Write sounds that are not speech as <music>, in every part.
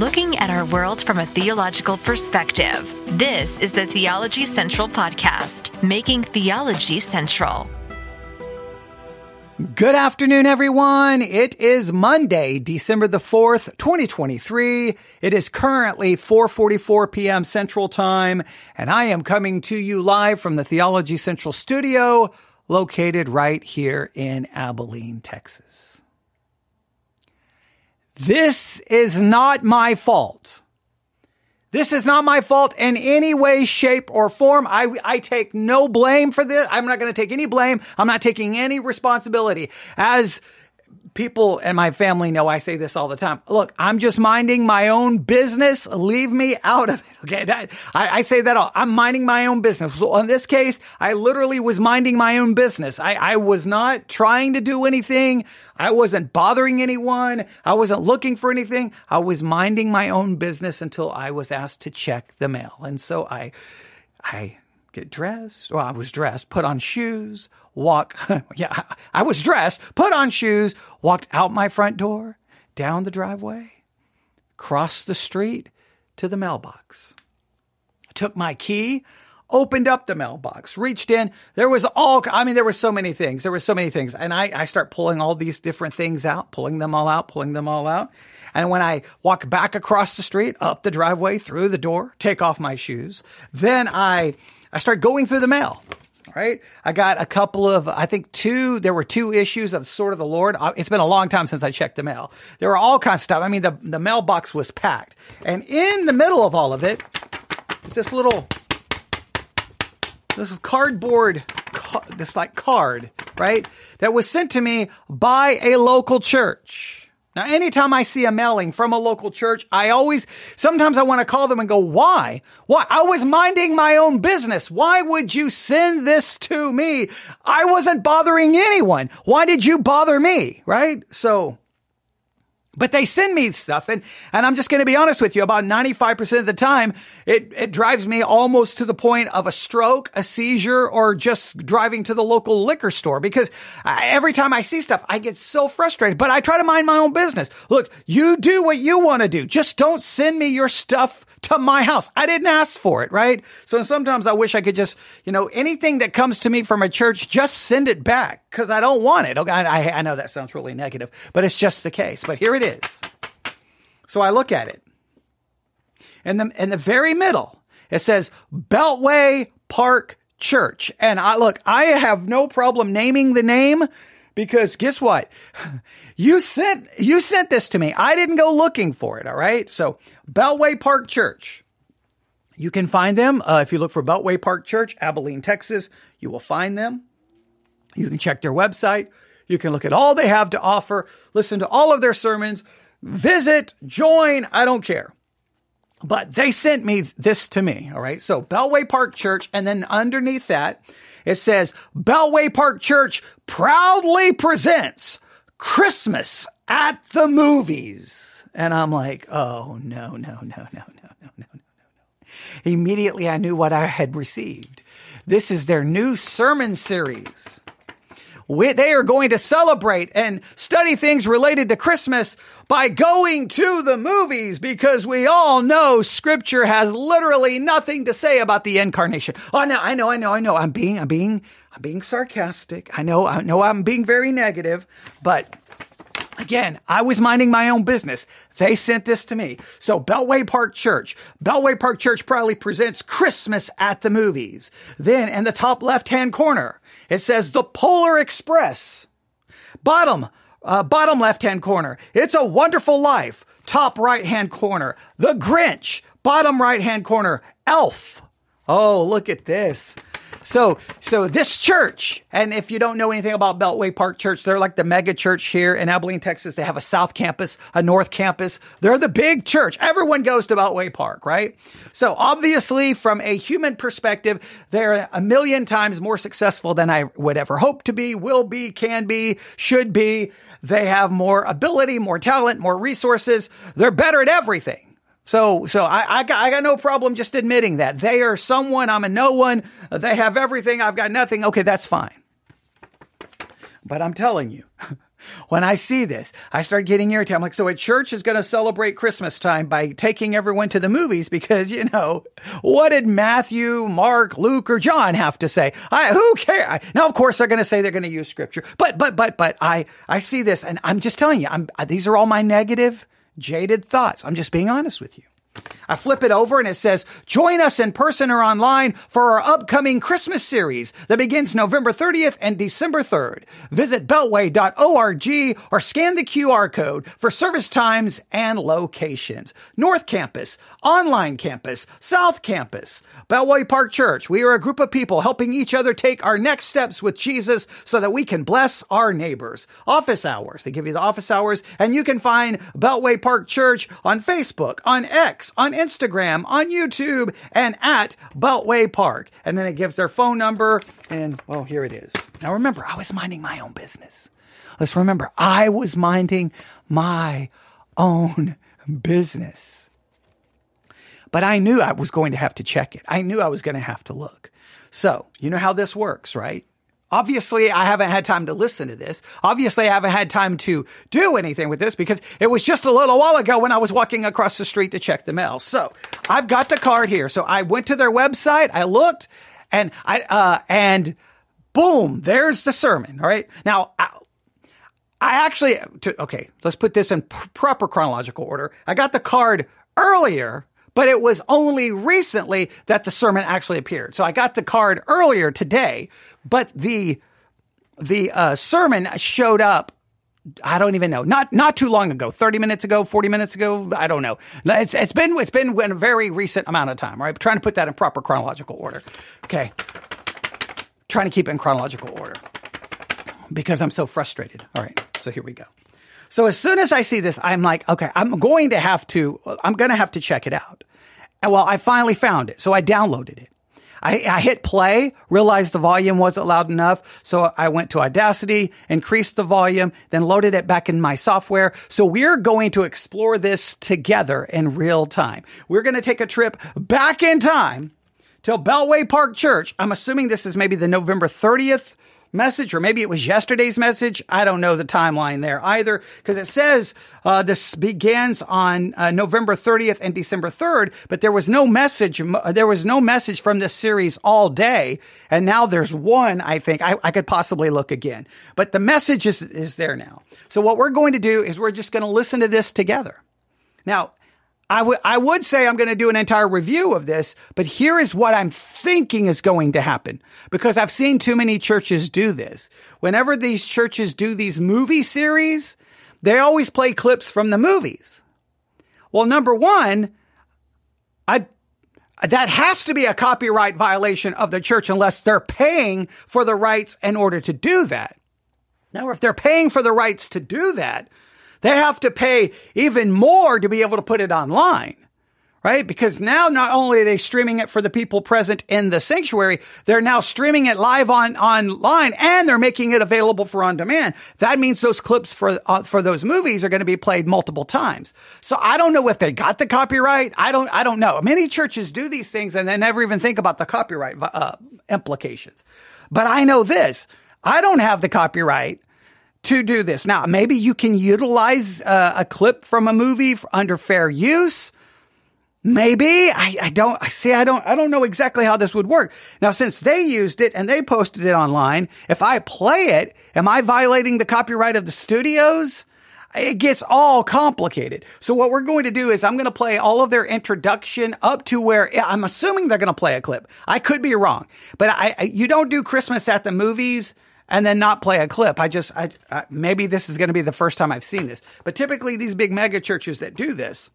looking at our world from a theological perspective. This is the Theology Central Podcast, making theology central. Good afternoon, everyone. It is Monday, December the 4th, 2023. It is currently 4.44 p.m. Central Time, and I am coming to you live from the Theology Central studio located right here in Abilene, Texas. This is not my fault. This is not my fault in any way, shape, or form. I, I take no blame for this. I'm not going to take any blame. I'm not taking any responsibility. As people and my family know I say this all the time. Look, I'm just minding my own business. Leave me out of it. Okay. That, I, I, say that all. I'm minding my own business. So in this case, I literally was minding my own business. I, I was not trying to do anything. I wasn't bothering anyone. I wasn't looking for anything. I was minding my own business until I was asked to check the mail. And so I, I get dressed. Well, I was dressed, put on shoes, walk. <laughs> yeah, I was dressed, put on shoes, walked out my front door, down the driveway, crossed the street to the mailbox. Took my key, opened up the mailbox, reached in. There was all, I mean, there were so many things. There were so many things. And I, I start pulling all these different things out, pulling them all out, pulling them all out. And when I walk back across the street, up the driveway, through the door, take off my shoes, then I, I start going through the mail. Right. I got a couple of, I think two, there were two issues of Sword of the Lord. Uh, it's been a long time since I checked the mail. There were all kinds of stuff. I mean, the, the mailbox was packed. And in the middle of all of it is this little, this cardboard, this like card, right? That was sent to me by a local church. Now, anytime I see a mailing from a local church, I always, sometimes I want to call them and go, why? Why? I was minding my own business. Why would you send this to me? I wasn't bothering anyone. Why did you bother me? Right? So but they send me stuff and, and I'm just going to be honest with you. About 95% of the time, it, it drives me almost to the point of a stroke, a seizure, or just driving to the local liquor store because I, every time I see stuff, I get so frustrated, but I try to mind my own business. Look, you do what you want to do. Just don't send me your stuff to my house. I didn't ask for it, right? So sometimes I wish I could just, you know, anything that comes to me from a church, just send it back because I don't want it. Okay, I, I know that sounds really negative, but it's just the case. But here it is. So I look at it. In the, in the very middle, it says Beltway Park Church. And I look, I have no problem naming the name because guess what? <laughs> You sent, you sent this to me. I didn't go looking for it. All right. So Beltway Park Church. You can find them. Uh, if you look for Beltway Park Church, Abilene, Texas, you will find them. You can check their website. You can look at all they have to offer, listen to all of their sermons, visit, join. I don't care. But they sent me this to me. All right. So Beltway Park Church. And then underneath that, it says Beltway Park Church proudly presents Christmas at the movies. And I'm like, oh, no, no, no, no, no, no, no, no, no. Immediately I knew what I had received. This is their new sermon series. We, they are going to celebrate and study things related to Christmas by going to the movies because we all know scripture has literally nothing to say about the incarnation. Oh, no, I know, I know, I know. I'm being, I'm being, I'm being sarcastic. I know, I know I'm being very negative, but Again, I was minding my own business. They sent this to me. So Beltway Park Church, Beltway Park Church proudly presents Christmas at the movies. Then in the top left hand corner, it says the Polar Express. Bottom, uh, bottom left hand corner, It's a Wonderful Life. Top right hand corner, The Grinch. Bottom right hand corner, Elf. Oh, look at this. So, so this church, and if you don't know anything about Beltway Park Church, they're like the mega church here in Abilene, Texas. They have a south campus, a north campus. They're the big church. Everyone goes to Beltway Park, right? So obviously from a human perspective, they're a million times more successful than I would ever hope to be, will be, can be, should be. They have more ability, more talent, more resources. They're better at everything. So, so I, I, got, I got no problem just admitting that they are someone. I'm a no one. They have everything. I've got nothing. Okay, that's fine. But I'm telling you, <laughs> when I see this, I start getting irritated. I'm like, so a church is going to celebrate Christmas time by taking everyone to the movies because, you know, what did Matthew, Mark, Luke, or John have to say? I, who cares? Now, of course, they're going to say they're going to use scripture, but, but, but, but I, I see this and I'm just telling you, I'm, these are all my negative, jaded thoughts. I'm just being honest with you. I flip it over and it says, join us in person or online for our upcoming Christmas series that begins November 30th and December 3rd. Visit beltway.org or scan the QR code for service times and locations. North Campus, Online Campus, South Campus, Beltway Park Church. We are a group of people helping each other take our next steps with Jesus so that we can bless our neighbors. Office hours. They give you the office hours and you can find Beltway Park Church on Facebook, on X, X, on Instagram, on YouTube, and at Beltway Park. And then it gives their phone number. And well, here it is. Now remember, I was minding my own business. Let's remember, I was minding my own business. But I knew I was going to have to check it. I knew I was going to have to look. So, you know how this works, right? Obviously, I haven't had time to listen to this. Obviously, I haven't had time to do anything with this because it was just a little while ago when I was walking across the street to check the mail. So I've got the card here. So I went to their website. I looked and I, uh, and boom, there's the sermon. All right. Now, I, I actually, to, okay, let's put this in proper chronological order. I got the card earlier but it was only recently that the sermon actually appeared. So I got the card earlier today, but the the uh, sermon showed up. I don't even know. Not not too long ago. Thirty minutes ago, forty minutes ago. I don't know. It's it's been it's been a very recent amount of time. Right, trying to put that in proper chronological order. Okay, trying to keep it in chronological order because I'm so frustrated. All right, so here we go. So as soon as I see this, I'm like, okay, I'm going to have to, I'm going to have to check it out. And well, I finally found it. So I downloaded it. I, I, hit play, realized the volume wasn't loud enough. So I went to Audacity, increased the volume, then loaded it back in my software. So we're going to explore this together in real time. We're going to take a trip back in time till Beltway Park Church. I'm assuming this is maybe the November 30th message, or maybe it was yesterday's message. I don't know the timeline there either, because it says uh, this begins on uh, November 30th and December 3rd, but there was no message. There was no message from this series all day, and now there's one. I think I, I could possibly look again, but the message is is there now. So what we're going to do is we're just going to listen to this together. Now, I would I would say I'm going to do an entire review of this, but here is what I'm thinking is going to happen because I've seen too many churches do this. Whenever these churches do these movie series, they always play clips from the movies. Well, number 1, I that has to be a copyright violation of the church unless they're paying for the rights in order to do that. Now, if they're paying for the rights to do that, they have to pay even more to be able to put it online. Right? Because now not only are they streaming it for the people present in the sanctuary, they're now streaming it live on online and they're making it available for on demand. That means those clips for uh, for those movies are going to be played multiple times. So I don't know if they got the copyright. I don't I don't know. Many churches do these things and they never even think about the copyright uh, implications. But I know this. I don't have the copyright to do this. Now, maybe you can utilize uh, a clip from a movie under fair use. Maybe I, I don't I see I don't I don't know exactly how this would work. Now since they used it and they posted it online, if I play it, am I violating the copyright of the studios? It gets all complicated. So what we're going to do is I'm going to play all of their introduction up to where I'm assuming they're going to play a clip. I could be wrong, but I, I you don't do Christmas at the movies and then not play a clip. I just, I, I maybe this is going to be the first time I've seen this, but typically these big mega churches that do this,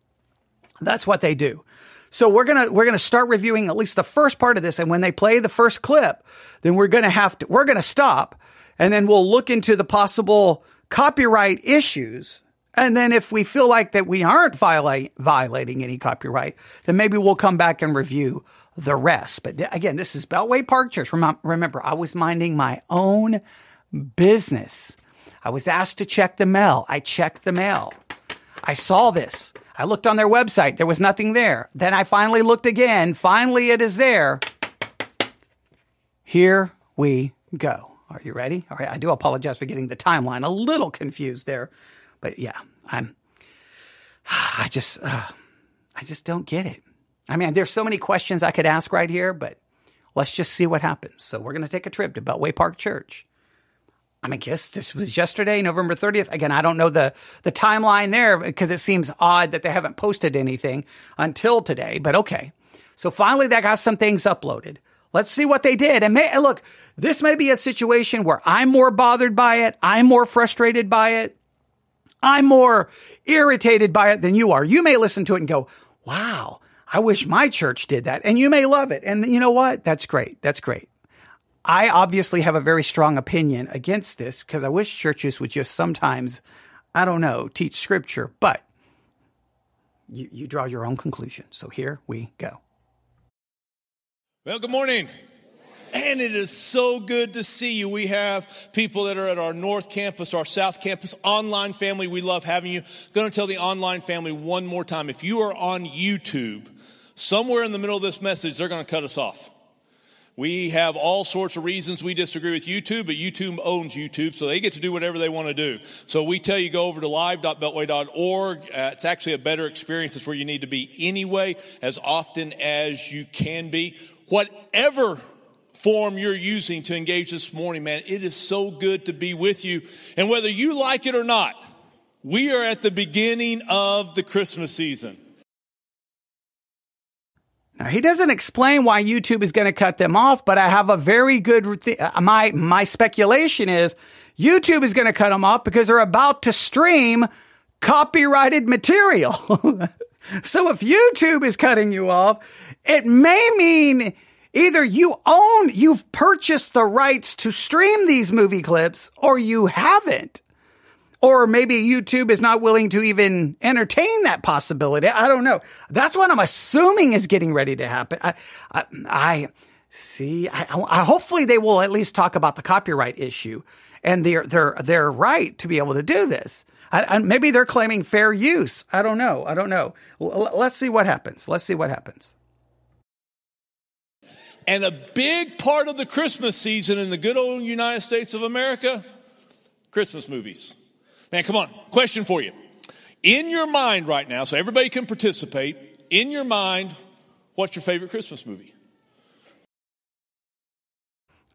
that's what they do. So we're gonna we're gonna start reviewing at least the first part of this, and when they play the first clip, then we're gonna have to we're gonna stop, and then we'll look into the possible copyright issues. And then if we feel like that we aren't violate, violating any copyright, then maybe we'll come back and review the rest. But again, this is Beltway Park Church. Remember, I was minding my own business. I was asked to check the mail. I checked the mail. I saw this. I looked on their website. There was nothing there. Then I finally looked again. Finally, it is there. Here we go. Are you ready? All right. I do apologize for getting the timeline a little confused there, but yeah, I'm. <sighs> I just, uh, I just don't get it. I mean, there's so many questions I could ask right here, but let's just see what happens. So we're going to take a trip to Beltway Park Church. I mean, guess this was yesterday, November 30th. Again, I don't know the, the timeline there because it seems odd that they haven't posted anything until today, but okay. So finally, they got some things uploaded. Let's see what they did. And may, look, this may be a situation where I'm more bothered by it. I'm more frustrated by it. I'm more irritated by it than you are. You may listen to it and go, wow, I wish my church did that. And you may love it. And you know what? That's great. That's great. I obviously have a very strong opinion against this because I wish churches would just sometimes, I don't know, teach scripture, but you, you draw your own conclusion. So here we go. Well, good morning. And it is so good to see you. We have people that are at our North Campus, our South Campus, online family. We love having you. Going to tell the online family one more time. If you are on YouTube, somewhere in the middle of this message, they're going to cut us off. We have all sorts of reasons we disagree with YouTube, but YouTube owns YouTube, so they get to do whatever they want to do. So we tell you go over to live.beltway.org. Uh, it's actually a better experience. It's where you need to be anyway, as often as you can be. Whatever form you're using to engage this morning, man, it is so good to be with you. And whether you like it or not, we are at the beginning of the Christmas season. Now, he doesn't explain why YouTube is going to cut them off, but I have a very good, th- uh, my, my speculation is YouTube is going to cut them off because they're about to stream copyrighted material. <laughs> so if YouTube is cutting you off, it may mean either you own, you've purchased the rights to stream these movie clips or you haven't. Or maybe YouTube is not willing to even entertain that possibility. I don't know. That's what I'm assuming is getting ready to happen. I, I, I see. I, I, hopefully they will at least talk about the copyright issue and their their their right to be able to do this. I, maybe they're claiming fair use. I don't know. I don't know. L- let's see what happens. Let's see what happens. And a big part of the Christmas season in the good old United States of America, Christmas movies. Man, come on. Question for you. In your mind right now, so everybody can participate, in your mind, what's your favorite Christmas movie?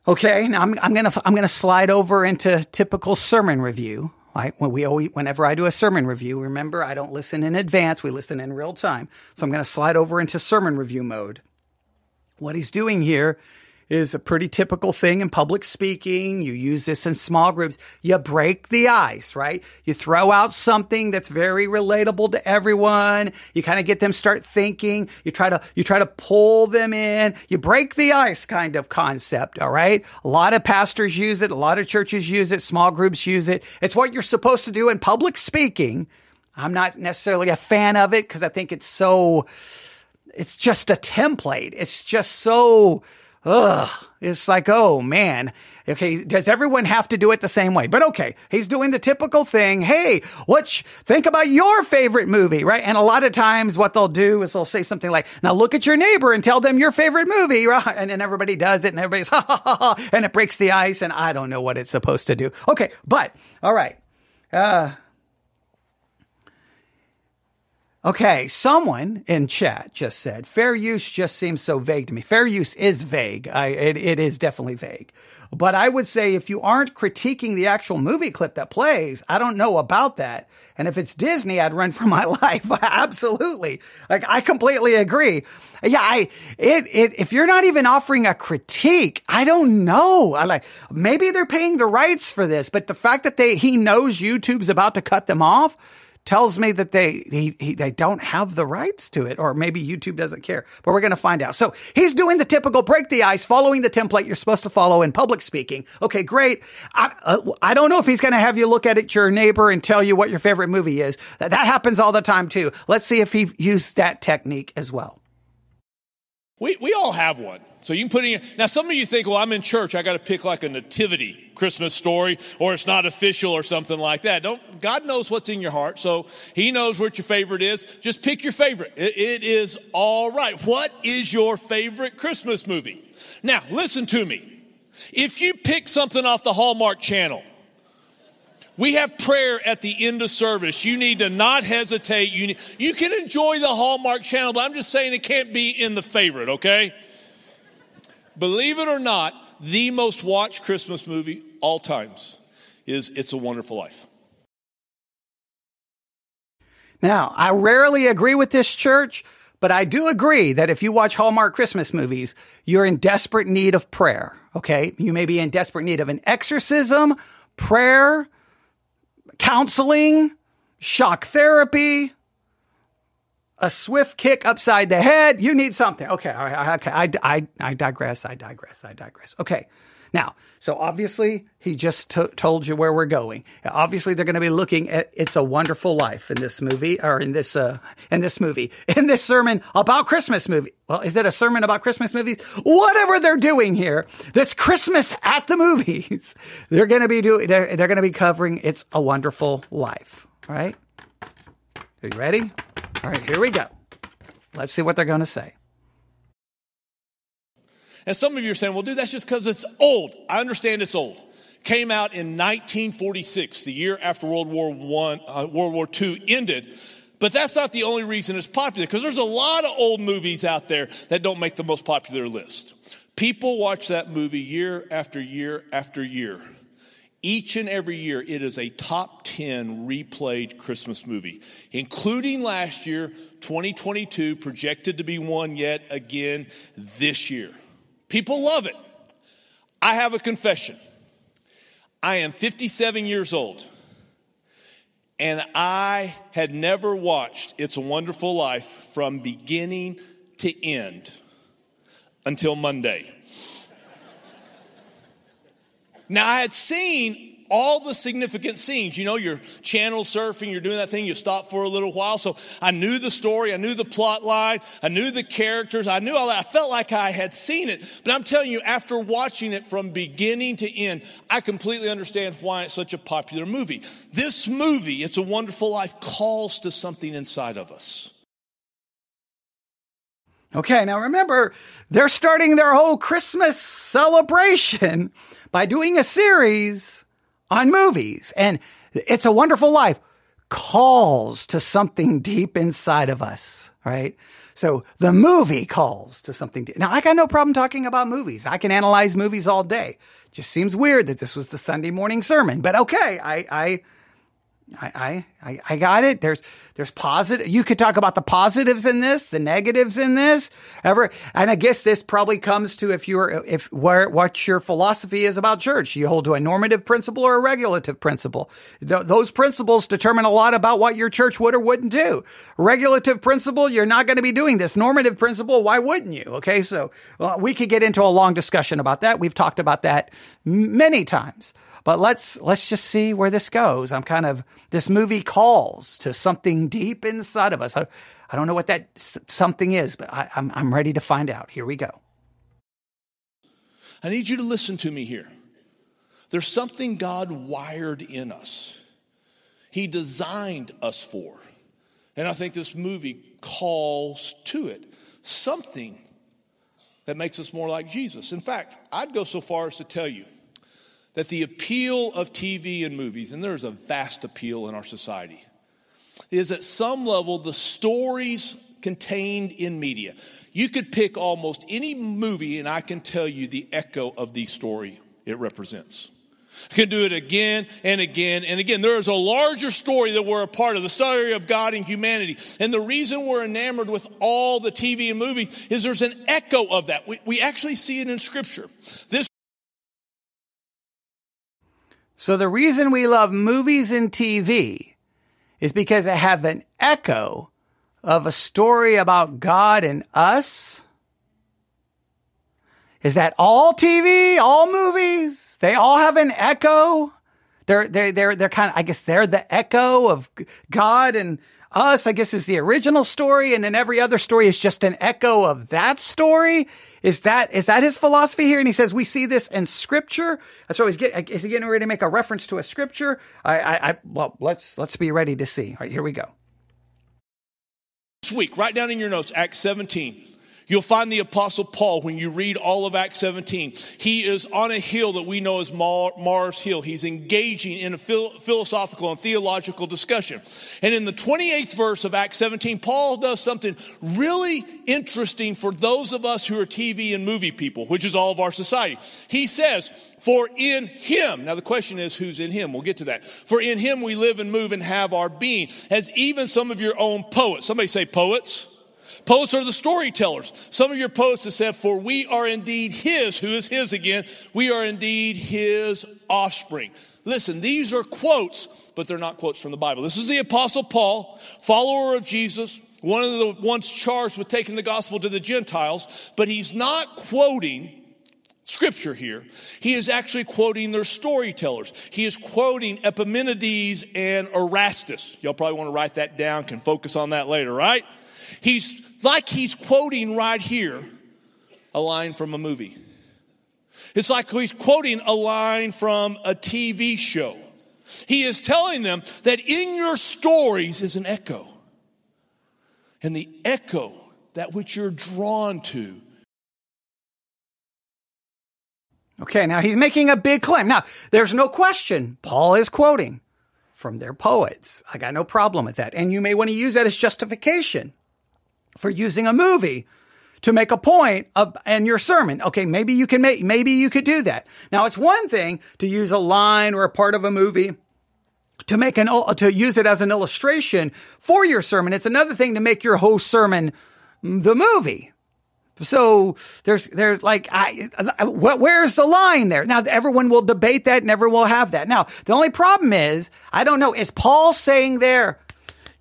Okay, now I'm, I'm gonna I'm gonna slide over into typical sermon review. Right when we always, whenever I do a sermon review, remember I don't listen in advance; we listen in real time. So I'm gonna slide over into sermon review mode. What he's doing here is a pretty typical thing in public speaking. You use this in small groups. You break the ice, right? You throw out something that's very relatable to everyone. You kind of get them start thinking. You try to, you try to pull them in. You break the ice kind of concept. All right. A lot of pastors use it. A lot of churches use it. Small groups use it. It's what you're supposed to do in public speaking. I'm not necessarily a fan of it because I think it's so, it's just a template. It's just so, ugh, it's like, oh man. Okay. Does everyone have to do it the same way? But okay. He's doing the typical thing. Hey, what's, think about your favorite movie, right? And a lot of times what they'll do is they'll say something like, now look at your neighbor and tell them your favorite movie, right? And then everybody does it and everybody's <laughs> ha ha ha ha and it breaks the ice and I don't know what it's supposed to do. Okay. But all right. Uh, Okay, someone in chat just said fair use just seems so vague to me. Fair use is vague. I, it, it is definitely vague. But I would say if you aren't critiquing the actual movie clip that plays, I don't know about that. And if it's Disney, I'd run for my <laughs> life. Absolutely. Like I completely agree. Yeah, I it, it if you're not even offering a critique, I don't know. I like maybe they're paying the rights for this, but the fact that they he knows YouTube's about to cut them off tells me that they he, he, they don't have the rights to it, or maybe YouTube doesn't care. But we're going to find out. So he's doing the typical break the ice, following the template you're supposed to follow in public speaking. Okay, great. I, uh, I don't know if he's going to have you look at it your neighbor and tell you what your favorite movie is. That, that happens all the time too. Let's see if he used that technique as well. We, we all have one. So you can put in, now some of you think, well, I'm in church, I got to pick like a nativity Christmas story, or it's not official or something like that. Don't, God knows what's in your heart, so He knows what your favorite is. Just pick your favorite. it, it is all right. What is your favorite Christmas movie? Now, listen to me. If you pick something off the Hallmark channel, we have prayer at the end of service. You need to not hesitate. You, need, you can enjoy the Hallmark channel, but I'm just saying it can't be in the favorite, okay? Believe it or not, the most watched Christmas movie all times is It's a Wonderful Life. Now, I rarely agree with this church, but I do agree that if you watch Hallmark Christmas movies, you're in desperate need of prayer. Okay. You may be in desperate need of an exorcism, prayer, counseling, shock therapy, a swift kick upside the head. You need something. Okay. All right. Okay. I, I, I digress. I digress. I digress. Okay. Now, so obviously he just t- told you where we're going. Obviously they're going to be looking at "It's a Wonderful Life" in this movie, or in this uh, in this movie, <laughs> in this sermon about Christmas movie. Well, is it a sermon about Christmas movies? Whatever they're doing here, this Christmas at the movies, <laughs> they're going to be doing. They're, they're going to be covering "It's a Wonderful Life." All right, are you ready? All right, here we go. Let's see what they're going to say. And some of you are saying, well, dude, that's just because it's old. I understand it's old. Came out in 1946, the year after World War One, uh, World War II ended. But that's not the only reason it's popular, because there's a lot of old movies out there that don't make the most popular list. People watch that movie year after year after year. Each and every year, it is a top 10 replayed Christmas movie, including last year, 2022, projected to be one yet again this year. People love it. I have a confession. I am 57 years old, and I had never watched It's a Wonderful Life from beginning to end until Monday. now, I had seen all the significant scenes. You know, you're channel surfing, you're doing that thing, you stop for a little while. So I knew the story, I knew the plot line, I knew the characters, I knew all that. I felt like I had seen it. But I'm telling you, after watching it from beginning to end, I completely understand why it's such a popular movie. This movie, It's a Wonderful Life, calls to something inside of us. Okay, now remember, they're starting their whole Christmas celebration by doing a series on movies. And It's a Wonderful Life calls to something deep inside of us, right? So the movie calls to something deep. Now, I got no problem talking about movies. I can analyze movies all day. Just seems weird that this was the Sunday morning sermon, but okay. I, I, I, I, I got it. There's, there's positive. You could talk about the positives in this, the negatives in this, ever. And I guess this probably comes to if you're, if where, what your philosophy is about church. You hold to a normative principle or a regulative principle. Th- those principles determine a lot about what your church would or wouldn't do. Regulative principle, you're not going to be doing this. Normative principle, why wouldn't you? Okay. So well, we could get into a long discussion about that. We've talked about that many times. But let's let's just see where this goes. I'm kind of this movie calls to something deep inside of us. I, I don't know what that something is, but I, I'm I'm ready to find out. Here we go. I need you to listen to me here. There's something God wired in us. He designed us for. And I think this movie calls to it something that makes us more like Jesus. In fact, I'd go so far as to tell you that the appeal of TV and movies, and there's a vast appeal in our society, is at some level the stories contained in media. You could pick almost any movie, and I can tell you the echo of the story it represents. I can do it again and again and again. There is a larger story that we're a part of, the story of God and humanity. And the reason we're enamored with all the TV and movies is there's an echo of that. We, we actually see it in Scripture. This so the reason we love movies and TV is because they have an echo of a story about God and us. Is that all TV, all movies? They all have an echo. They're, they're, they're, they're kind of, I guess they're the echo of God and us, I guess is the original story. And then every other story is just an echo of that story. Is that is that his philosophy here? And he says we see this in scripture. That's what he's getting. Is he getting ready to make a reference to a scripture? I, I, I well, let's let's be ready to see. All right, here we go. This week, write down in your notes Acts 17. You'll find the apostle Paul when you read all of Acts 17. He is on a hill that we know as Mars Hill. He's engaging in a philosophical and theological discussion. And in the 28th verse of Acts 17, Paul does something really interesting for those of us who are TV and movie people, which is all of our society. He says, for in him, now the question is who's in him? We'll get to that. For in him we live and move and have our being. As even some of your own poets, somebody say poets. Poets are the storytellers. Some of your poets have said, For we are indeed his, who is his again, we are indeed his offspring. Listen, these are quotes, but they're not quotes from the Bible. This is the Apostle Paul, follower of Jesus, one of the ones charged with taking the gospel to the Gentiles, but he's not quoting scripture here. He is actually quoting their storytellers. He is quoting Epimenides and Erastus. Y'all probably want to write that down, can focus on that later, right? He's like he's quoting right here a line from a movie. It's like he's quoting a line from a TV show. He is telling them that in your stories is an echo. And the echo, that which you're drawn to. Okay, now he's making a big claim. Now, there's no question Paul is quoting from their poets. I got no problem with that. And you may want to use that as justification for using a movie to make a point of, in your sermon. Okay, maybe you can make, maybe you could do that. Now, it's one thing to use a line or a part of a movie to make an, to use it as an illustration for your sermon. It's another thing to make your whole sermon the movie. So there's, there's like, I, I, where's the line there? Now everyone will debate that, never will have that. Now, the only problem is, I don't know, is Paul saying there,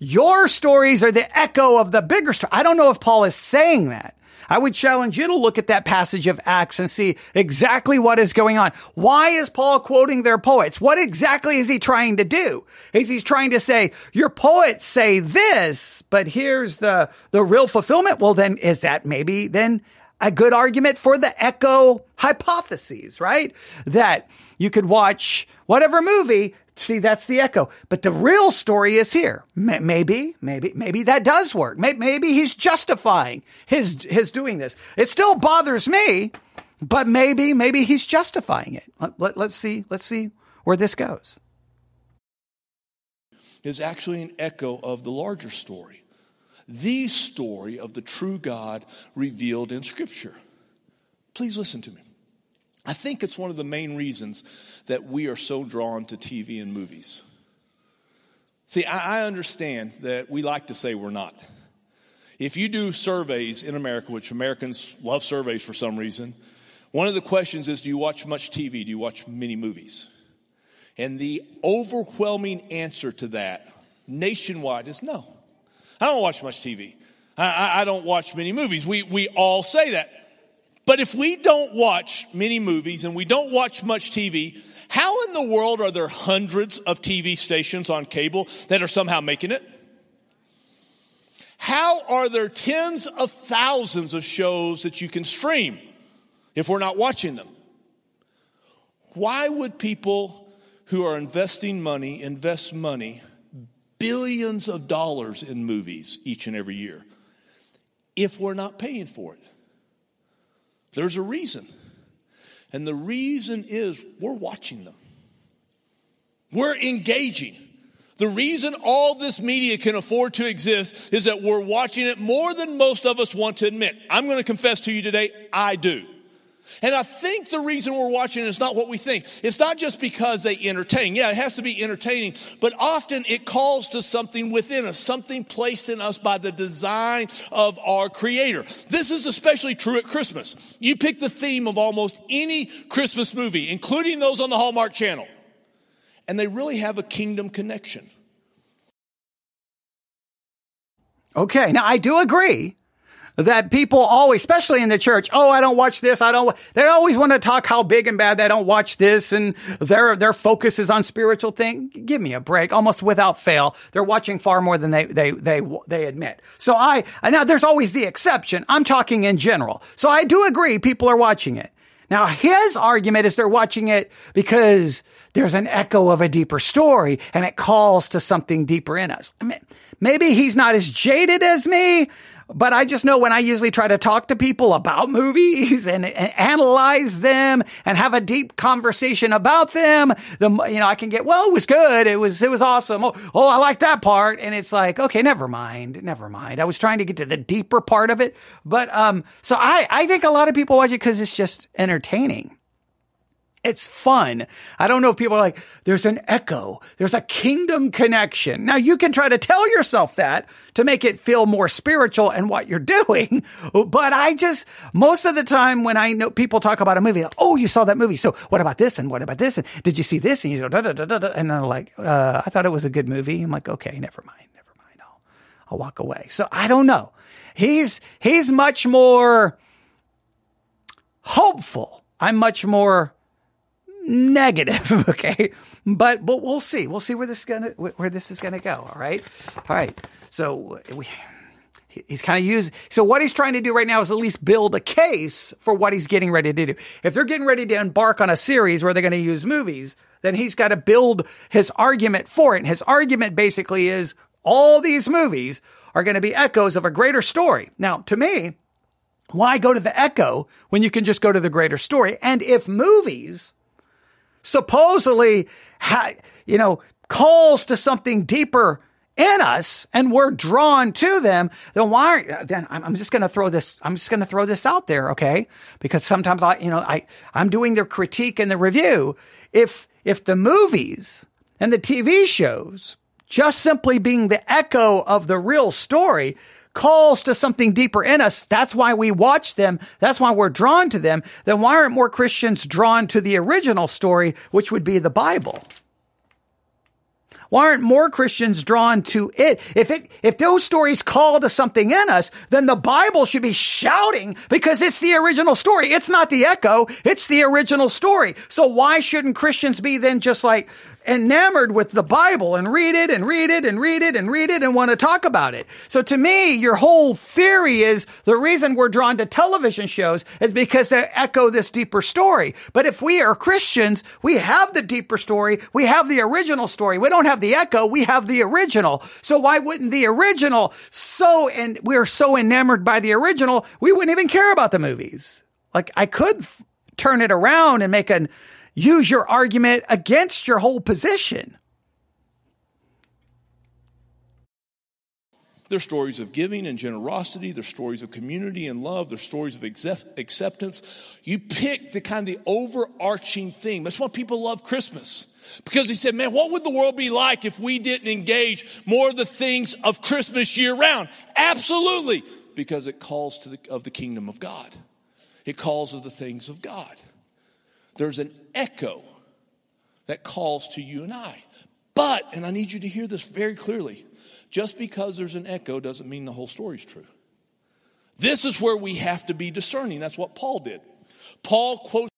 your stories are the echo of the bigger story. I don't know if Paul is saying that. I would challenge you to look at that passage of Acts and see exactly what is going on. Why is Paul quoting their poets? What exactly is he trying to do? Is he trying to say, your poets say this, but here's the, the real fulfillment? Well, then is that maybe then a good argument for the echo hypotheses, right? That you could watch whatever movie See, that's the echo. But the real story is here. Maybe, maybe, maybe that does work. Maybe he's justifying his, his doing this. It still bothers me, but maybe, maybe he's justifying it. Let, let, let's see, let's see where this goes. Is actually an echo of the larger story. The story of the true God revealed in Scripture. Please listen to me. I think it's one of the main reasons that we are so drawn to TV and movies. See, I, I understand that we like to say we're not. If you do surveys in America, which Americans love surveys for some reason, one of the questions is Do you watch much TV? Do you watch many movies? And the overwhelming answer to that nationwide is no. I don't watch much TV. I, I, I don't watch many movies. We, we all say that. But if we don't watch many movies and we don't watch much TV, how in the world are there hundreds of TV stations on cable that are somehow making it? How are there tens of thousands of shows that you can stream if we're not watching them? Why would people who are investing money invest money, billions of dollars in movies each and every year, if we're not paying for it? There's a reason. And the reason is we're watching them, we're engaging. The reason all this media can afford to exist is that we're watching it more than most of us want to admit. I'm going to confess to you today, I do. And I think the reason we're watching is not what we think. It's not just because they entertain. Yeah, it has to be entertaining, but often it calls to something within us, something placed in us by the design of our creator. This is especially true at Christmas. You pick the theme of almost any Christmas movie, including those on the Hallmark channel, and they really have a kingdom connection. Okay, now I do agree that people always, especially in the church, oh, I don't watch this. I don't, they always want to talk how big and bad they don't watch this and their, their focus is on spiritual thing. Give me a break. Almost without fail. They're watching far more than they, they, they, they admit. So I, now there's always the exception. I'm talking in general. So I do agree people are watching it. Now his argument is they're watching it because there's an echo of a deeper story and it calls to something deeper in us. I mean, maybe he's not as jaded as me, but I just know when I usually try to talk to people about movies and, and, analyze them and have a deep conversation about them, the you know I can get well, it was good, it was it was awesome. Oh, oh, I like that part, and it's like okay, never mind, never mind. I was trying to get to the deeper part of it, but um, so I I think a lot of people watch it because it's just entertaining. It's fun. I don't know if people are like, there's an echo. There's a kingdom connection. Now you can try to tell yourself that to make it feel more spiritual and what you're <laughs> doing. But I just, most of the time when I know people talk about a movie, like, oh, you saw that movie. So what about this? And what about this? And did you see this? And you go, da, da, da, da, da. And I'm like, uh, I thought it was a good movie. I'm like, okay, never mind. Never mind. I'll, I'll walk away. So I don't know. He's, he's much more hopeful. I'm much more negative. <laughs> Okay. But, but we'll see. We'll see where this is to, where this is to go. All right. All right. So we, he's kind of used. So what he's trying to do right now is at least build a case for what he's getting ready to do. If they're getting ready to embark on a series where they're going to use movies, then he's got to build his argument for it. And his argument basically is all these movies are going to be echoes of a greater story. Now, to me, why go to the echo when you can just go to the greater story? And if movies supposedly, ha- you know, calls to something deeper in us and we're drawn to them, then why, then I'm just going to throw this, I'm just going to throw this out there. Okay. Because sometimes I, you know, I, I'm doing the critique and the review. If, if the movies and the TV shows just simply being the echo of the real story, calls to something deeper in us. That's why we watch them. That's why we're drawn to them. Then why aren't more Christians drawn to the original story, which would be the Bible? Why aren't more Christians drawn to it? If it, if those stories call to something in us, then the Bible should be shouting because it's the original story. It's not the echo. It's the original story. So why shouldn't Christians be then just like, enamored with the Bible and read it and read it and read it and read it and want to talk about it. So to me, your whole theory is the reason we're drawn to television shows is because they echo this deeper story. But if we are Christians, we have the deeper story. We have the original story. We don't have the echo. We have the original. So why wouldn't the original so, and we're so enamored by the original, we wouldn't even care about the movies. Like I could turn it around and make an, use your argument against your whole position. They're stories of giving and generosity. They're stories of community and love. They're stories of accept- acceptance. You pick the kind of the overarching theme. That's why people love Christmas. Because he said, man, what would the world be like if we didn't engage more of the things of Christmas year round? Absolutely. Because it calls to the, of the kingdom of God. It calls of the things of God there's an echo that calls to you and I. But, and I need you to hear this very clearly, just because there's an echo doesn't mean the whole story is true. This is where we have to be discerning. That's what Paul did. Paul quotes.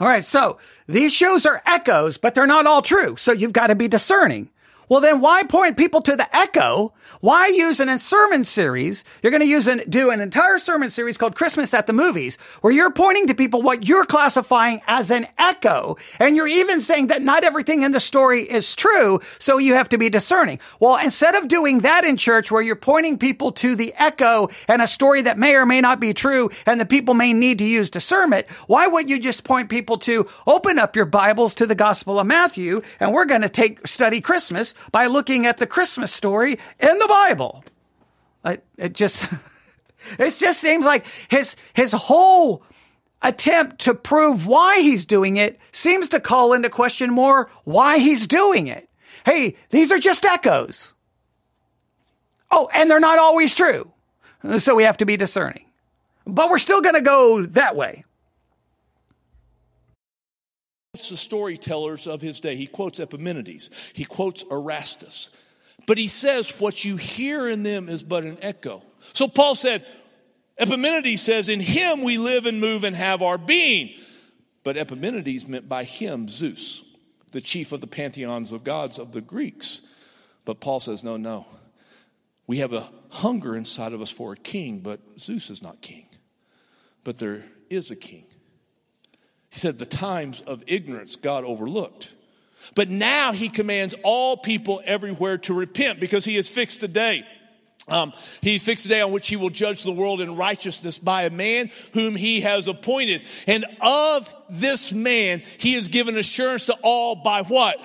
All right, so these shows are echoes, but they're not all true. So you've got to be discerning. Well, then why point people to the echo? Why use an, a sermon series? You're going to use an, do an entire sermon series called Christmas at the Movies, where you're pointing to people what you're classifying as an echo. And you're even saying that not everything in the story is true. So you have to be discerning. Well, instead of doing that in church, where you're pointing people to the echo and a story that may or may not be true and the people may need to use discernment, why would you just point people to open up your Bibles to the Gospel of Matthew and we're going to take study Christmas by looking at the Christmas story in the Bible. It, it just, <laughs> it just seems like his, his whole attempt to prove why he's doing it seems to call into question more why he's doing it. Hey, these are just echoes. Oh, and they're not always true. So we have to be discerning. But we're still going to go that way quotes the storytellers of his day. He quotes Epimenides, he quotes Erastus. But he says what you hear in them is but an echo. So Paul said, Epimenides says, In him we live and move and have our being. But Epimenides meant by him Zeus, the chief of the pantheons of gods of the Greeks. But Paul says, No, no. We have a hunger inside of us for a king, but Zeus is not king. But there is a king. He said, The times of ignorance God overlooked. But now he commands all people everywhere to repent because he has fixed a day. Um, he fixed a day on which he will judge the world in righteousness by a man whom he has appointed. And of this man, he has given assurance to all by what?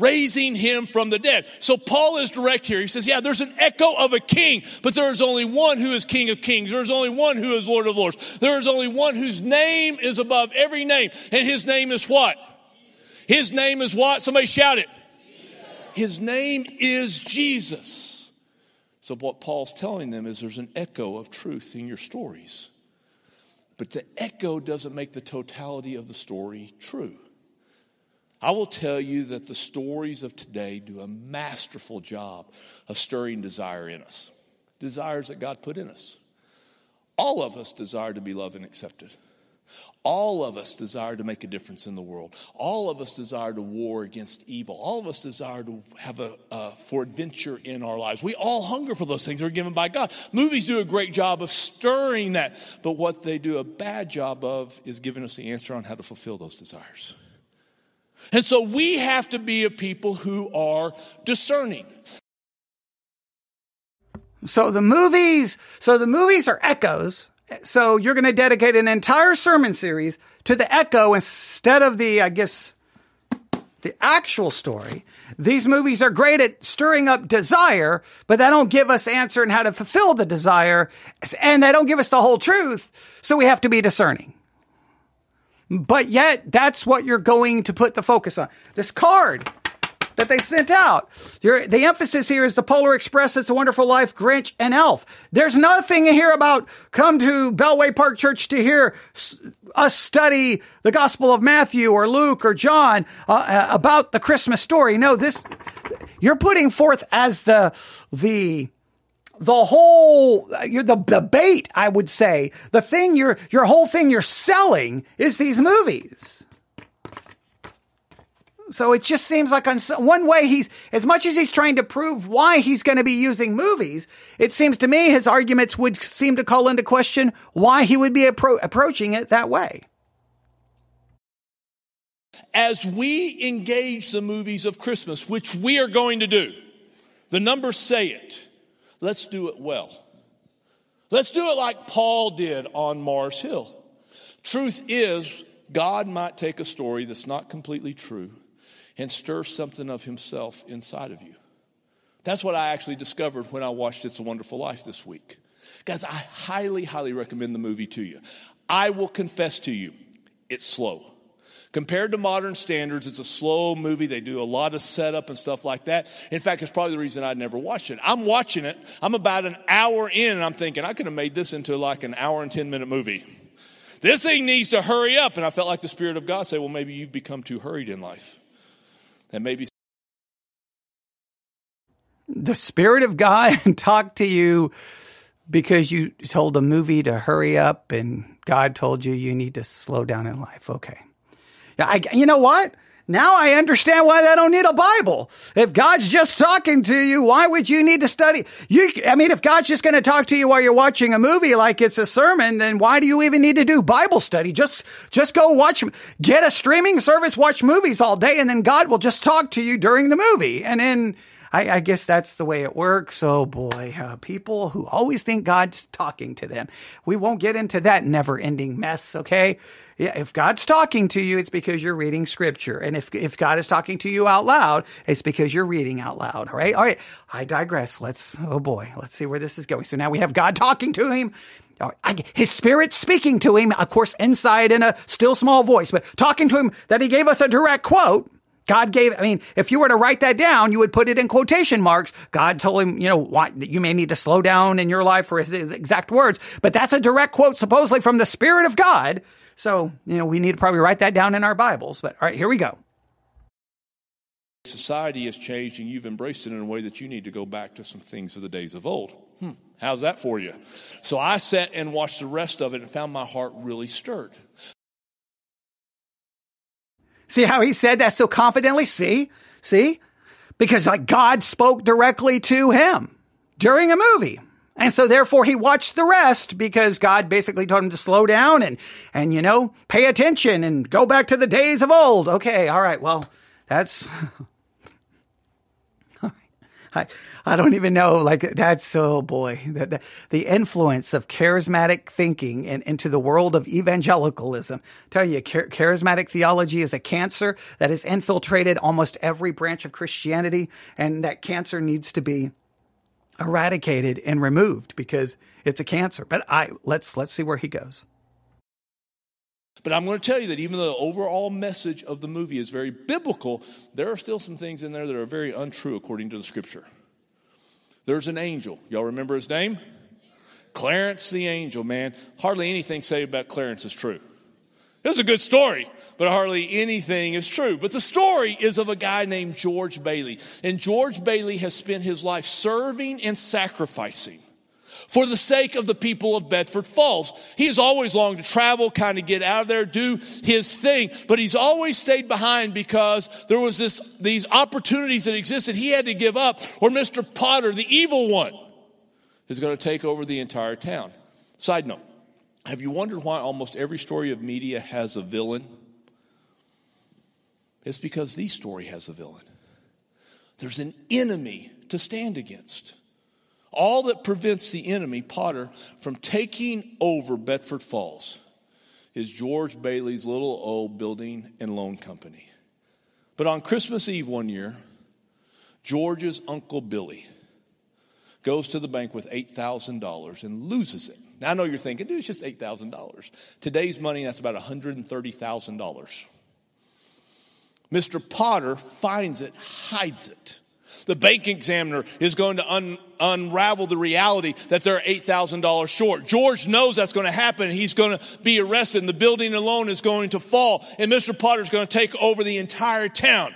Raising him from the dead. So Paul is direct here. He says, yeah, there's an echo of a king, but there is only one who is king of kings. There is only one who is lord of lords. There is only one whose name is above every name. And his name is what? His name is what? Somebody shout it. His name is Jesus. So, what Paul's telling them is there's an echo of truth in your stories. But the echo doesn't make the totality of the story true. I will tell you that the stories of today do a masterful job of stirring desire in us, desires that God put in us. All of us desire to be loved and accepted. All of us desire to make a difference in the world. All of us desire to war against evil. All of us desire to have a uh, for adventure in our lives. We all hunger for those things that are given by God. Movies do a great job of stirring that, but what they do a bad job of is giving us the answer on how to fulfill those desires. And so we have to be a people who are discerning. So the movies, so the movies are echoes so you're going to dedicate an entire sermon series to the echo instead of the, I guess, the actual story. These movies are great at stirring up desire, but they don't give us answer in how to fulfill the desire, and they don't give us the whole truth. So we have to be discerning. But yet, that's what you're going to put the focus on. This card that they sent out. the emphasis here is the Polar Express, It's a Wonderful Life, Grinch, and Elf. There's nothing here about come to Beltway Park Church to hear us study the Gospel of Matthew or Luke or John uh, uh, about the Christmas story. No, this you're putting forth as the the the whole the, debate, i would say. The thing you're your whole thing you're selling is these movies. So it just seems like on one way he's, as much as he's trying to prove why he's going to be using movies, it seems to me his arguments would seem to call into question why he would be appro- approaching it that way. As we engage the movies of Christmas, which we are going to do, the numbers say it, let's do it well. Let's do it like Paul did on Mars Hill. Truth is, God might take a story that's not completely true and stir something of himself inside of you. That's what I actually discovered when I watched It's a Wonderful Life this week. Guys, I highly, highly recommend the movie to you. I will confess to you, it's slow. Compared to modern standards, it's a slow movie. They do a lot of setup and stuff like that. In fact, it's probably the reason I'd never watched it. I'm watching it. I'm about an hour in and I'm thinking, I could have made this into like an hour and 10 minute movie. This thing needs to hurry up. And I felt like the Spirit of God say, well, maybe you've become too hurried in life that maybe the Spirit of God <laughs> talked to you because you told a movie to hurry up and God told you you need to slow down in life. Okay. I, you know what? Now I understand why they don't need a Bible. If God's just talking to you, why would you need to study? You, I mean, if God's just going to talk to you while you're watching a movie like it's a sermon, then why do you even need to do Bible study? Just, just go watch, get a streaming service, watch movies all day, and then God will just talk to you during the movie. And then I, I guess that's the way it works. Oh boy, uh, people who always think God's talking to them. We won't get into that never ending mess. Okay. Yeah, if God's talking to you, it's because you're reading scripture. And if, if God is talking to you out loud, it's because you're reading out loud. All right. All right. I digress. Let's, oh boy, let's see where this is going. So now we have God talking to him. His spirit speaking to him, of course, inside in a still small voice, but talking to him that he gave us a direct quote. God gave, I mean, if you were to write that down, you would put it in quotation marks. God told him, you know, why, you may need to slow down in your life for his, his exact words, but that's a direct quote supposedly from the Spirit of God so, you know, we need to probably write that down in our Bibles. But all right, here we go. Society has changed and you've embraced it in a way that you need to go back to some things of the days of old. Hmm, how's that for you? So I sat and watched the rest of it and found my heart really stirred. See how he said that so confidently? See? See? Because like God spoke directly to him during a movie. And so therefore he watched the rest because God basically told him to slow down and, and, you know, pay attention and go back to the days of old. Okay. All right. Well, that's, <laughs> I, I don't even know. Like that's oh boy, the, the, the influence of charismatic thinking and into the world of evangelicalism. tell you, char- charismatic theology is a cancer that has infiltrated almost every branch of Christianity, and that cancer needs to be eradicated and removed because it's a cancer. But I let's let's see where he goes. But I'm going to tell you that even though the overall message of the movie is very biblical, there are still some things in there that are very untrue according to the scripture. There's an angel. Y'all remember his name? Clarence the angel, man. Hardly anything said about Clarence is true. It was a good story, but hardly anything is true. But the story is of a guy named George Bailey. And George Bailey has spent his life serving and sacrificing for the sake of the people of Bedford Falls. He has always longed to travel, kind of get out of there, do his thing, but he's always stayed behind because there was this, these opportunities that existed he had to give up, or Mr. Potter, the evil one, is going to take over the entire town. Side note, have you wondered why almost every story of media has a villain? It's because the story has a villain. There's an enemy to stand against. All that prevents the enemy, Potter, from taking over Bedford Falls is George Bailey's little old building and loan company. But on Christmas Eve one year, George's Uncle Billy goes to the bank with $8,000 and loses it. Now I know you're thinking, dude, it's just $8,000. Today's money, that's about $130,000. Mr. Potter finds it, hides it. The bank examiner is going to un- unravel the reality that they're $8,000 short. George knows that's going to happen. He's going to be arrested and the building alone is going to fall and Mr. Potter is going to take over the entire town.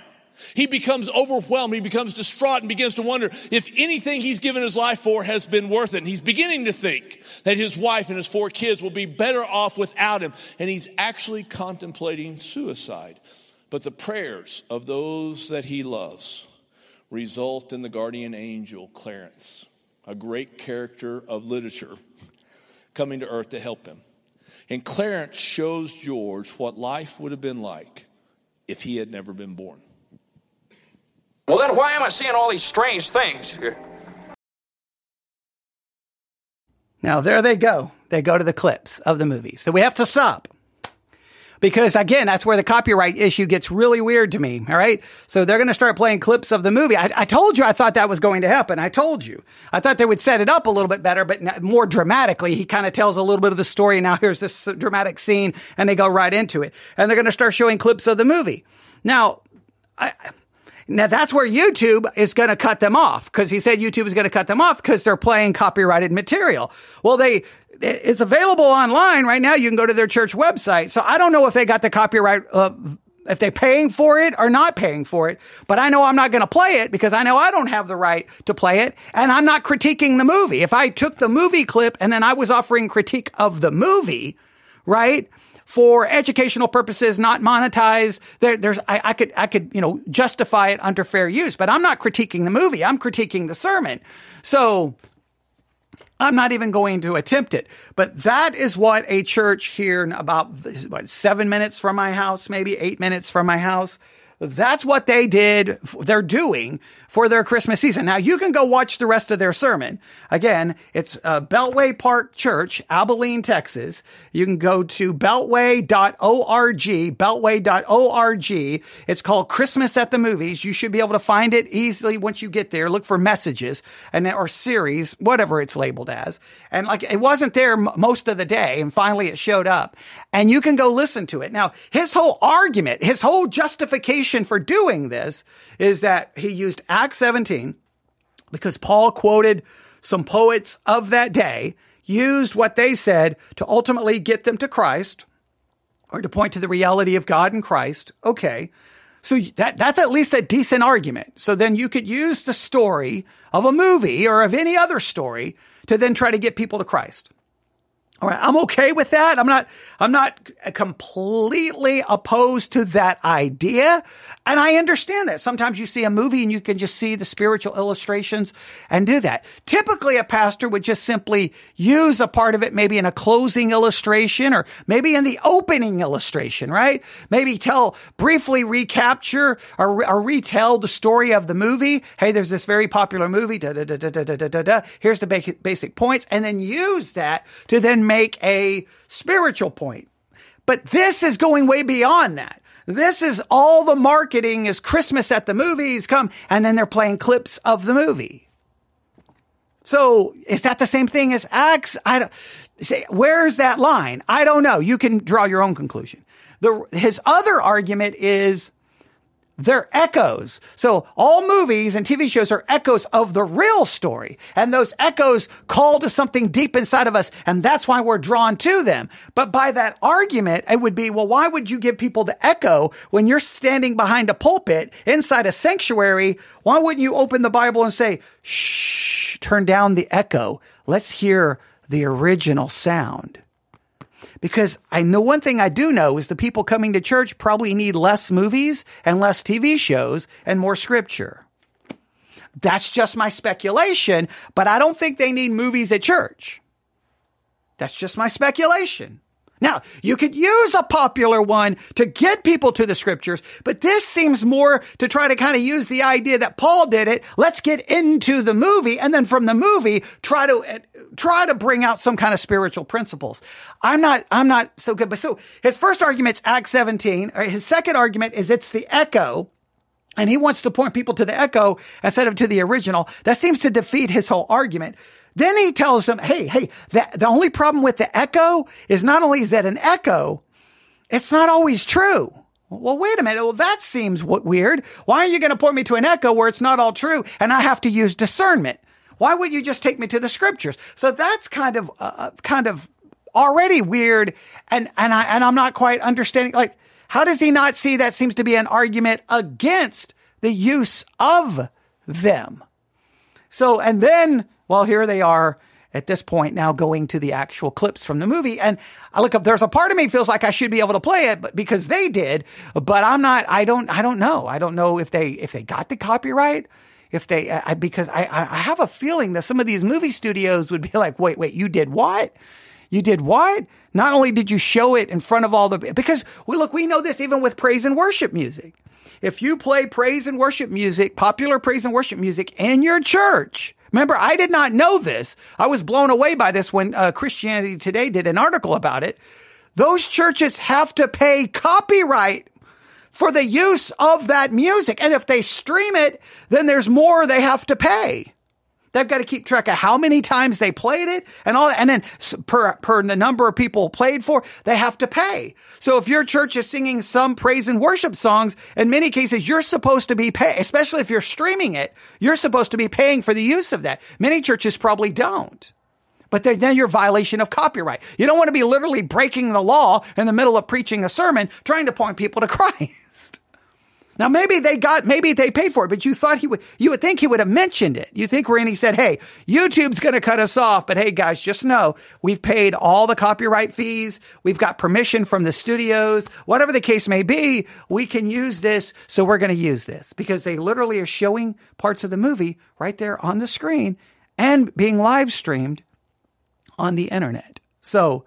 He becomes overwhelmed. He becomes distraught and begins to wonder if anything he's given his life for has been worth it. And he's beginning to think that his wife and his four kids will be better off without him. And he's actually contemplating suicide. But the prayers of those that he loves result in the guardian angel, Clarence, a great character of literature, coming to earth to help him. And Clarence shows George what life would have been like if he had never been born. Well, then why am I seeing all these strange things? Here? Now, there they go. They go to the clips of the movie. So we have to stop because again, that's where the copyright issue gets really weird to me. All right. So they're going to start playing clips of the movie. I, I, told you I thought that was going to happen. I told you. I thought they would set it up a little bit better, but more dramatically. He kind of tells a little bit of the story. Now <laughs> here's this dramatic scene and they go right into it. And they're going to start showing clips of the movie. Now, I, now that's where YouTube is going to cut them off because he said YouTube is going to cut them off because they're playing copyrighted material. Well, they, it's available online right now. You can go to their church website. So I don't know if they got the copyright, uh, if they're paying for it or not paying for it, but I know I'm not going to play it because I know I don't have the right to play it and I'm not critiquing the movie. If I took the movie clip and then I was offering critique of the movie, right? For educational purposes, not monetized. There, there's, I, I could, I could, you know, justify it under fair use, but I'm not critiquing the movie. I'm critiquing the sermon. So I'm not even going to attempt it. But that is what a church here about what, seven minutes from my house, maybe eight minutes from my house. That's what they did. They're doing for their Christmas season. Now you can go watch the rest of their sermon. Again, it's uh, Beltway Park Church, Abilene, Texas. You can go to beltway.org, beltway.org. It's called Christmas at the Movies. You should be able to find it easily once you get there. Look for messages and or series, whatever it's labeled as. And like it wasn't there most of the day, and finally it showed up. And you can go listen to it. Now, his whole argument, his whole justification for doing this is that he used Acts 17 because Paul quoted some poets of that day, used what they said to ultimately get them to Christ or to point to the reality of God and Christ. Okay. So that, that's at least a decent argument. So then you could use the story of a movie or of any other story to then try to get people to Christ. All right, I'm okay with that. I'm not, I'm not completely opposed to that idea. And I understand that. Sometimes you see a movie and you can just see the spiritual illustrations and do that. Typically a pastor would just simply use a part of it, maybe in a closing illustration or maybe in the opening illustration, right? Maybe tell, briefly recapture or, or retell the story of the movie. Hey, there's this very popular movie. Da, da, da, da, da, da, da, da. Here's the basic, basic points. And then use that to then make a spiritual point. But this is going way beyond that. This is all the marketing is Christmas at the movies come and then they're playing clips of the movie. So is that the same thing as Acts? I don't say, where's that line? I don't know. You can draw your own conclusion. The, his other argument is they're echoes. So all movies and TV shows are echoes of the real story. And those echoes call to something deep inside of us. And that's why we're drawn to them. But by that argument, it would be, well, why would you give people the echo when you're standing behind a pulpit inside a sanctuary? Why wouldn't you open the Bible and say, shh, turn down the echo. Let's hear the original sound because I know one thing I do know is the people coming to church probably need less movies and less TV shows and more scripture. That's just my speculation, but I don't think they need movies at church. That's just my speculation. Now, you could use a popular one to get people to the scriptures, but this seems more to try to kind of use the idea that Paul did it. Let's get into the movie and then from the movie try to eh, try to bring out some kind of spiritual principles. I'm not I'm not so good, but so his first argument's Acts 17. His second argument is it's the echo and he wants to point people to the echo instead of to the original. That seems to defeat his whole argument. Then he tells them, hey, hey, the, the only problem with the echo is not only is that an echo, it's not always true. Well, wait a minute. Well, that seems weird. Why are you going to point me to an echo where it's not all true and I have to use discernment? Why would you just take me to the scriptures? So that's kind of, uh, uh kind of already weird. And, and I, and I'm not quite understanding. Like, how does he not see that seems to be an argument against the use of them? So, and then well, here they are at this point now going to the actual clips from the movie. And I look up, there's a part of me feels like I should be able to play it, but because they did, but I'm not, I don't, I don't know. I don't know if they, if they got the copyright, if they, I, because I, I have a feeling that some of these movie studios would be like, wait, wait, you did what? You did what? Not only did you show it in front of all the, because we look, we know this even with praise and worship music. If you play praise and worship music, popular praise and worship music in your church, Remember, I did not know this. I was blown away by this when uh, Christianity Today did an article about it. Those churches have to pay copyright for the use of that music. And if they stream it, then there's more they have to pay. They've got to keep track of how many times they played it and all that. And then per, per the number of people played for, they have to pay. So if your church is singing some praise and worship songs, in many cases, you're supposed to be pay, especially if you're streaming it, you're supposed to be paying for the use of that. Many churches probably don't. But then you're violation of copyright. You don't want to be literally breaking the law in the middle of preaching a sermon, trying to point people to <laughs> Christ. Now maybe they got, maybe they paid for it, but you thought he would, you would think he would have mentioned it. You think Randy said, Hey, YouTube's going to cut us off, but hey guys, just know we've paid all the copyright fees. We've got permission from the studios, whatever the case may be. We can use this. So we're going to use this because they literally are showing parts of the movie right there on the screen and being live streamed on the internet. So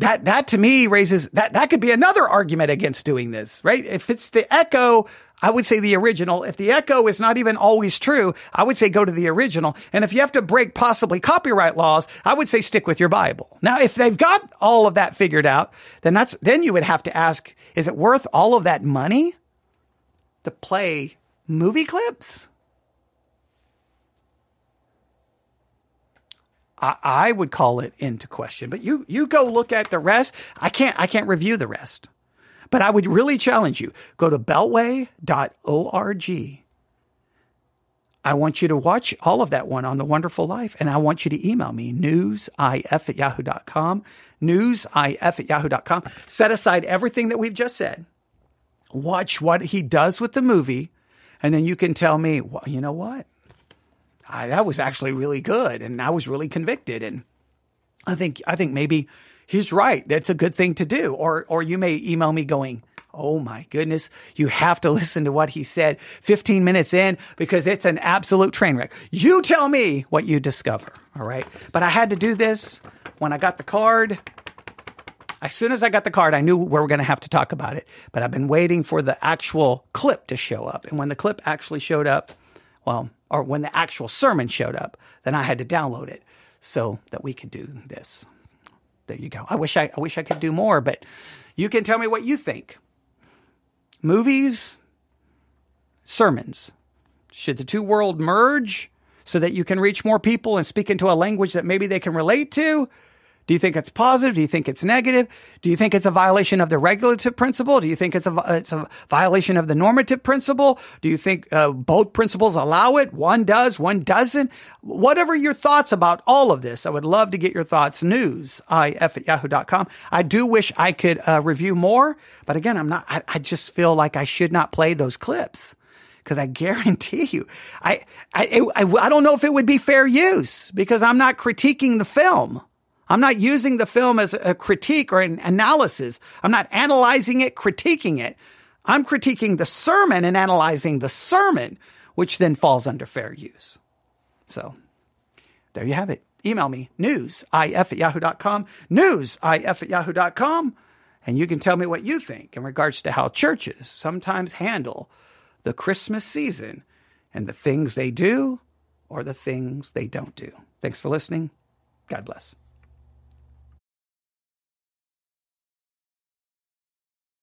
that that to me raises that that could be another argument against doing this, right? If it's the echo, I would say the original. If the echo is not even always true, I would say go to the original. And if you have to break possibly copyright laws, I would say stick with your Bible. Now, if they've got all of that figured out, then that's then you would have to ask, is it worth all of that money to play movie clips? I, I would call it into question. But you you go look at the rest. I can't I can't review the rest. But I would really challenge you. Go to beltway.org. I want you to watch all of that one on The Wonderful Life. And I want you to email me, newsif at yahoo.com, newsif at yahoo.com. Set aside everything that we've just said. Watch what he does with the movie. And then you can tell me, well, you know what? I, that was actually really good, and I was really convicted, and I think I think maybe he's right. That's a good thing to do. Or or you may email me going, "Oh my goodness, you have to <laughs> listen to what he said 15 minutes in because it's an absolute train wreck." You tell me what you discover, all right? But I had to do this when I got the card. As soon as I got the card, I knew we were going to have to talk about it. But I've been waiting for the actual clip to show up. And when the clip actually showed up, well, or when the actual sermon showed up, then I had to download it so that we could do this. There you go. I wish I, I wish I could do more, but you can tell me what you think. Movies, sermons. Should the two world merge so that you can reach more people and speak into a language that maybe they can relate to? Do you think it's positive? Do you think it's negative? Do you think it's a violation of the regulative principle? Do you think it's a, it's a violation of the normative principle? Do you think uh, both principles allow it? One does, one doesn't? Whatever your thoughts about all of this, I would love to get your thoughts. News, if at yahoo.com. I do wish I could uh, review more, but again, I'm not, I, I just feel like I should not play those clips because I <laughs> guarantee you, I, I, I, I don't know if it would be fair use because I'm not critiquing the film. I'm not using the film as a critique or an analysis. I'm not analyzing it, critiquing it. I'm critiquing the sermon and analyzing the sermon, which then falls under fair use. So there you have it. Email me, newsif at yahoo.com, newsif at yahoo.com, and you can tell me what you think in regards to how churches sometimes handle the Christmas season and the things they do or the things they don't do. Thanks for listening. God bless.